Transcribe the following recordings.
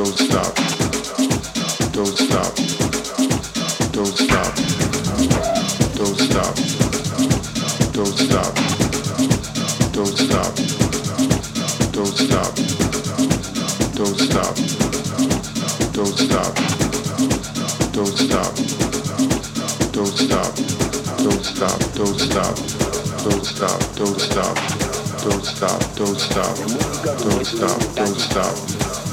don't stop, don't stop, don't stop. Don't stop. Don't stop. Don't stop. Don't stop. Don't stop. Don't stop. Don't stop. Don't stop. Don't stop. Don't stop. Don't stop. Don't stop. Don't stop. Don't stop. Don't stop.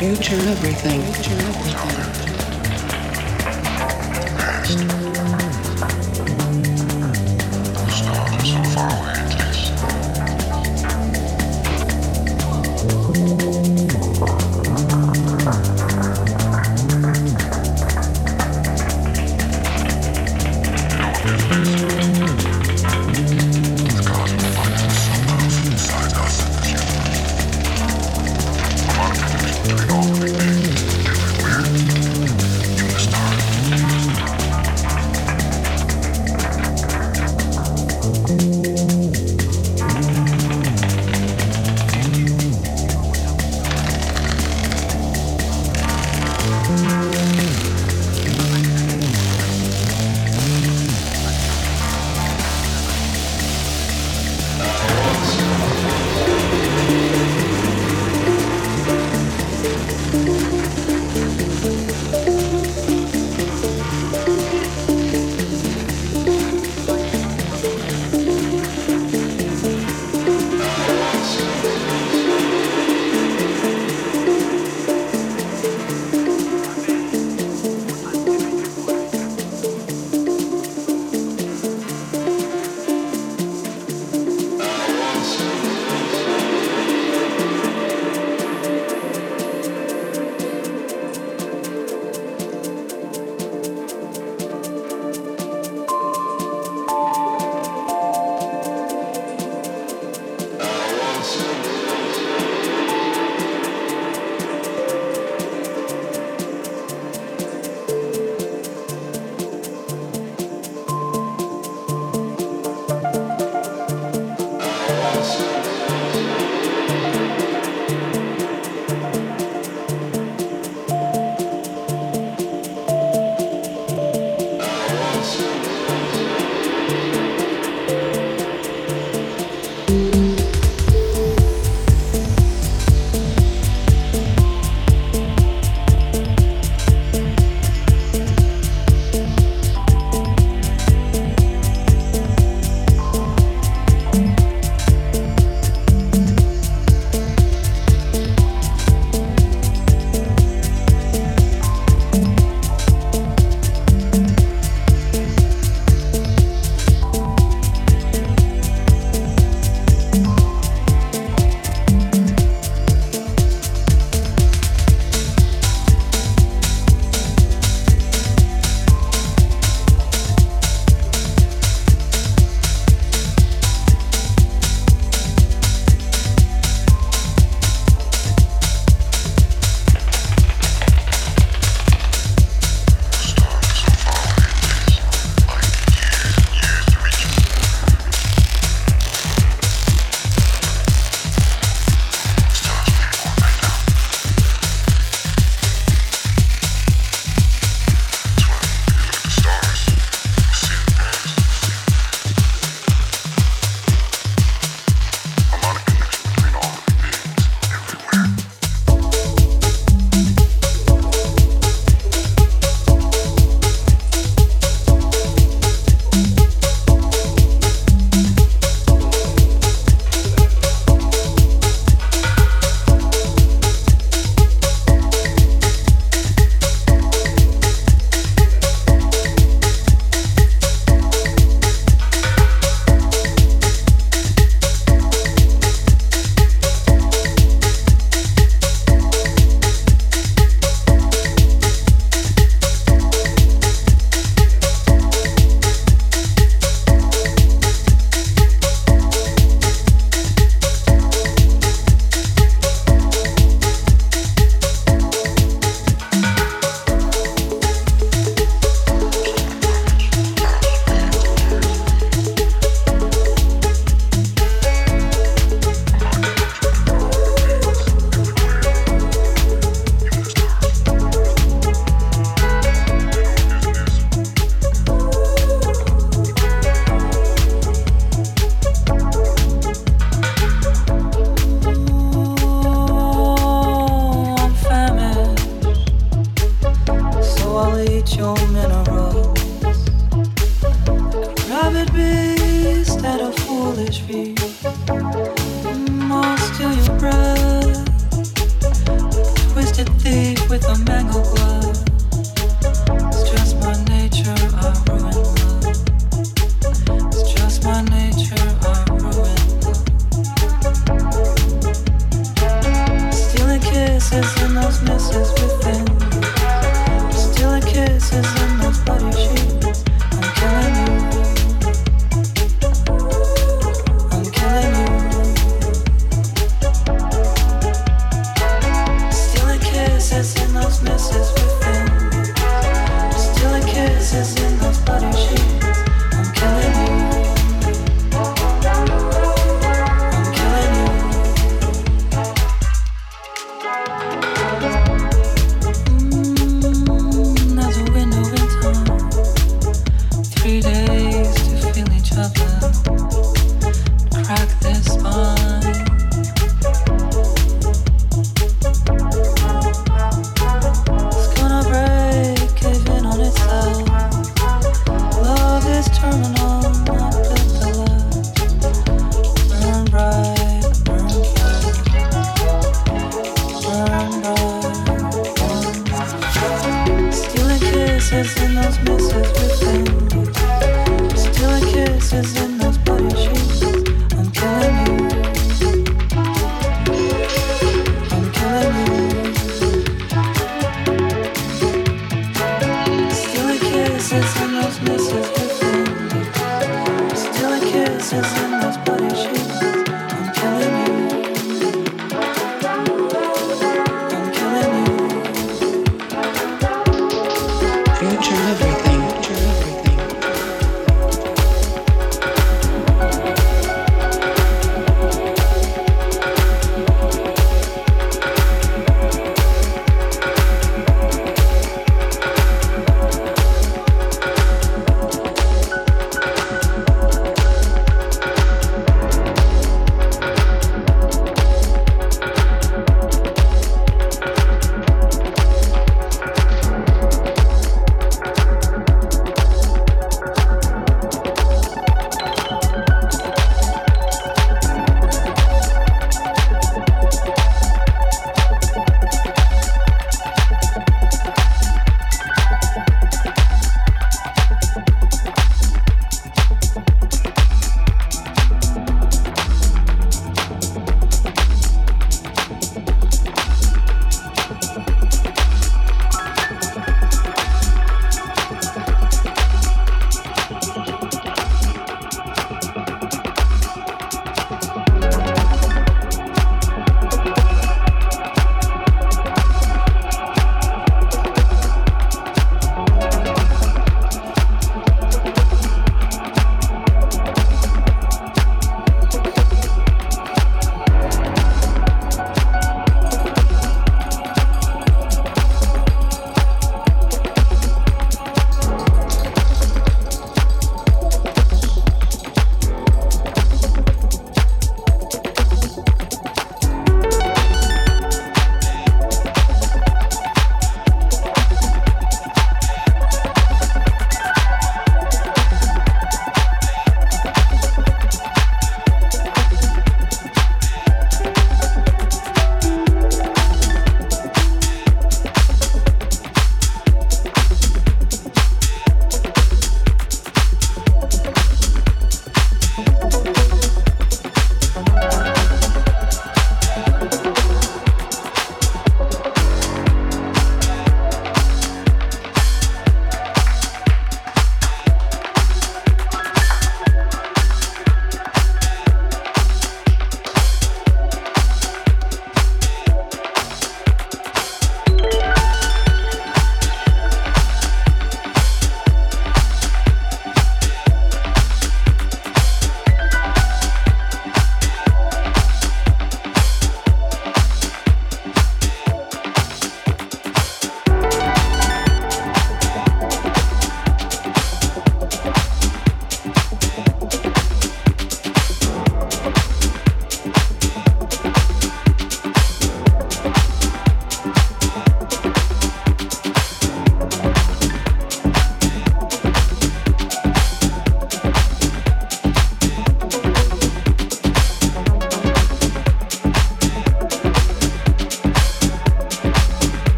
Future everything. Future everything.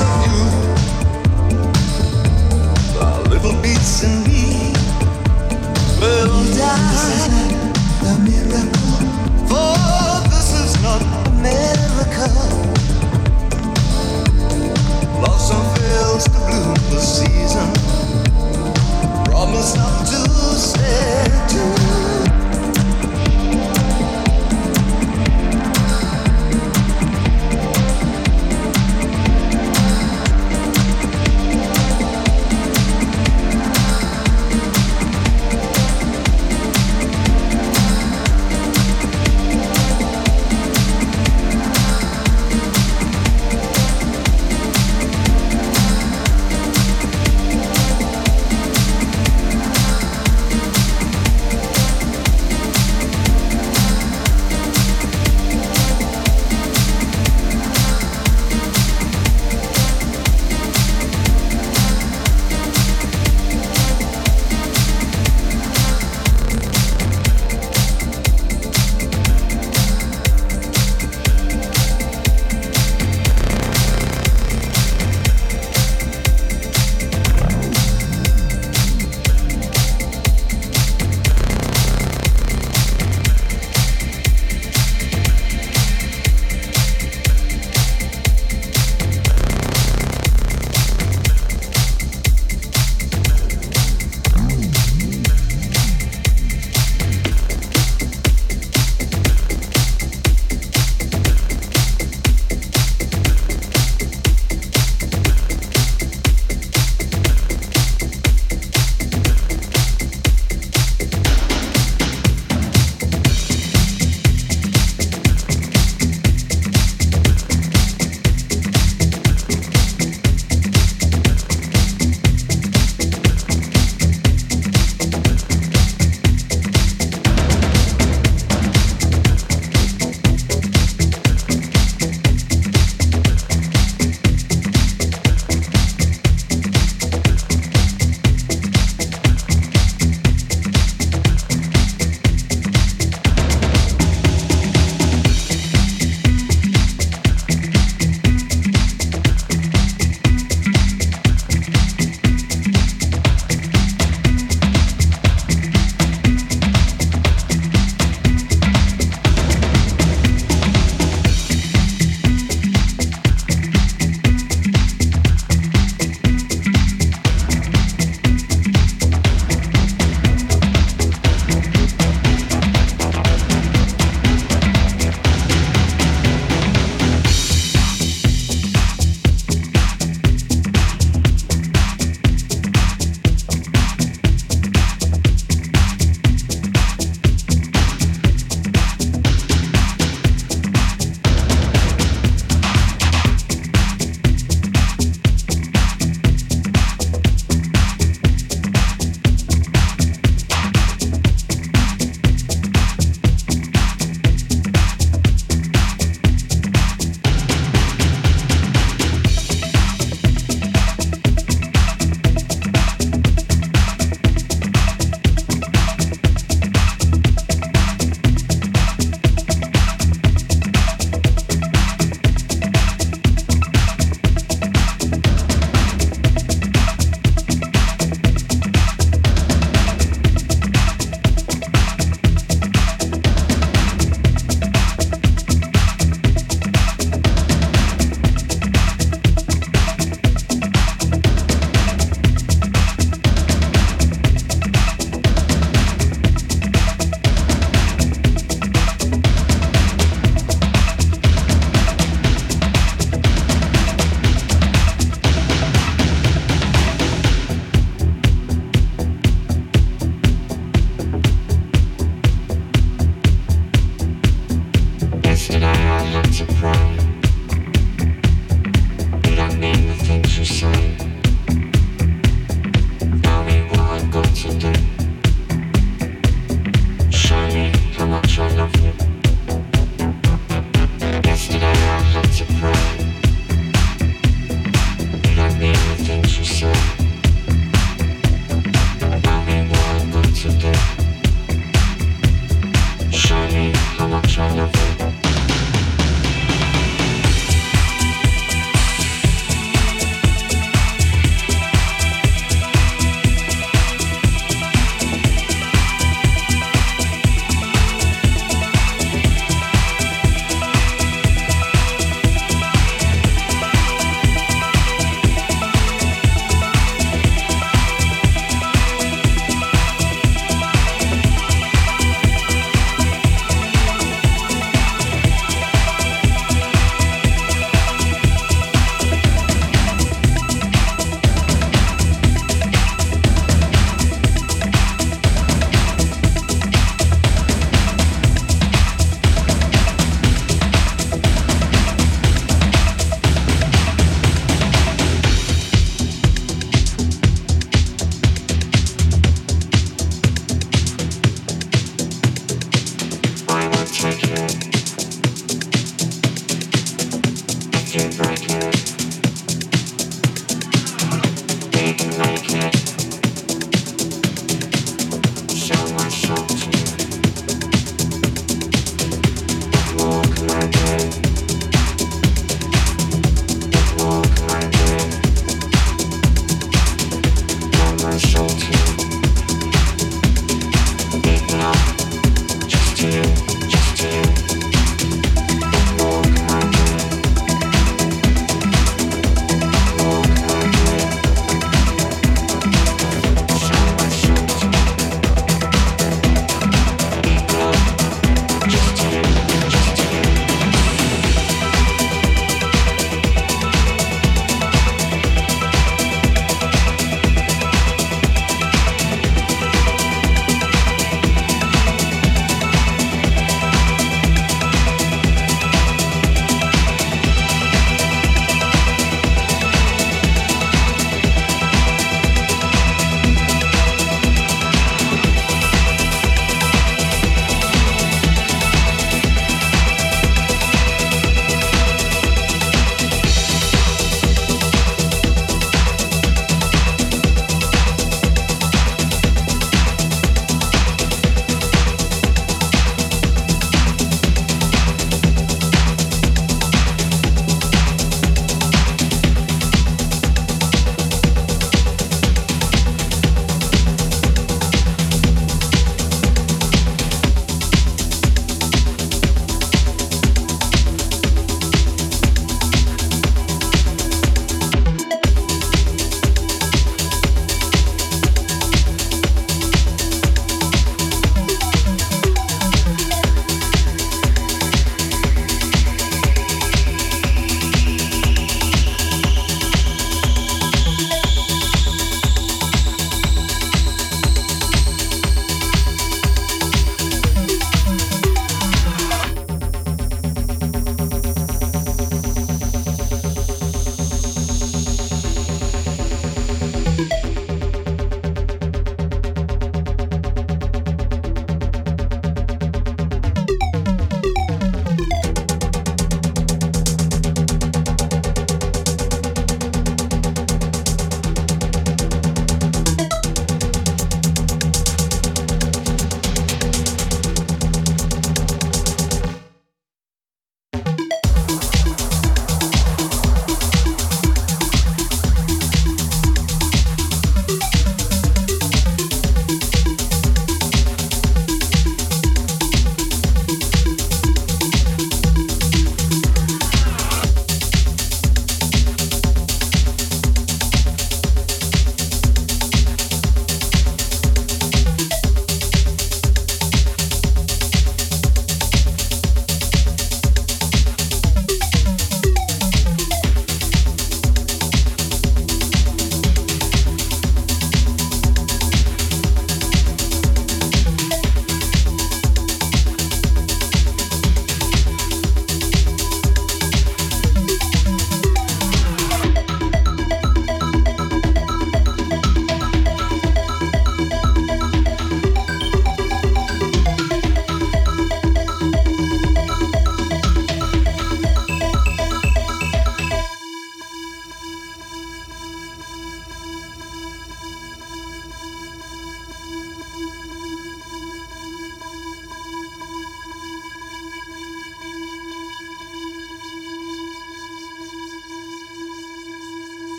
of you. The little in me will die miracle. For this is not Blossom fails to bloom season. Promise not to stay.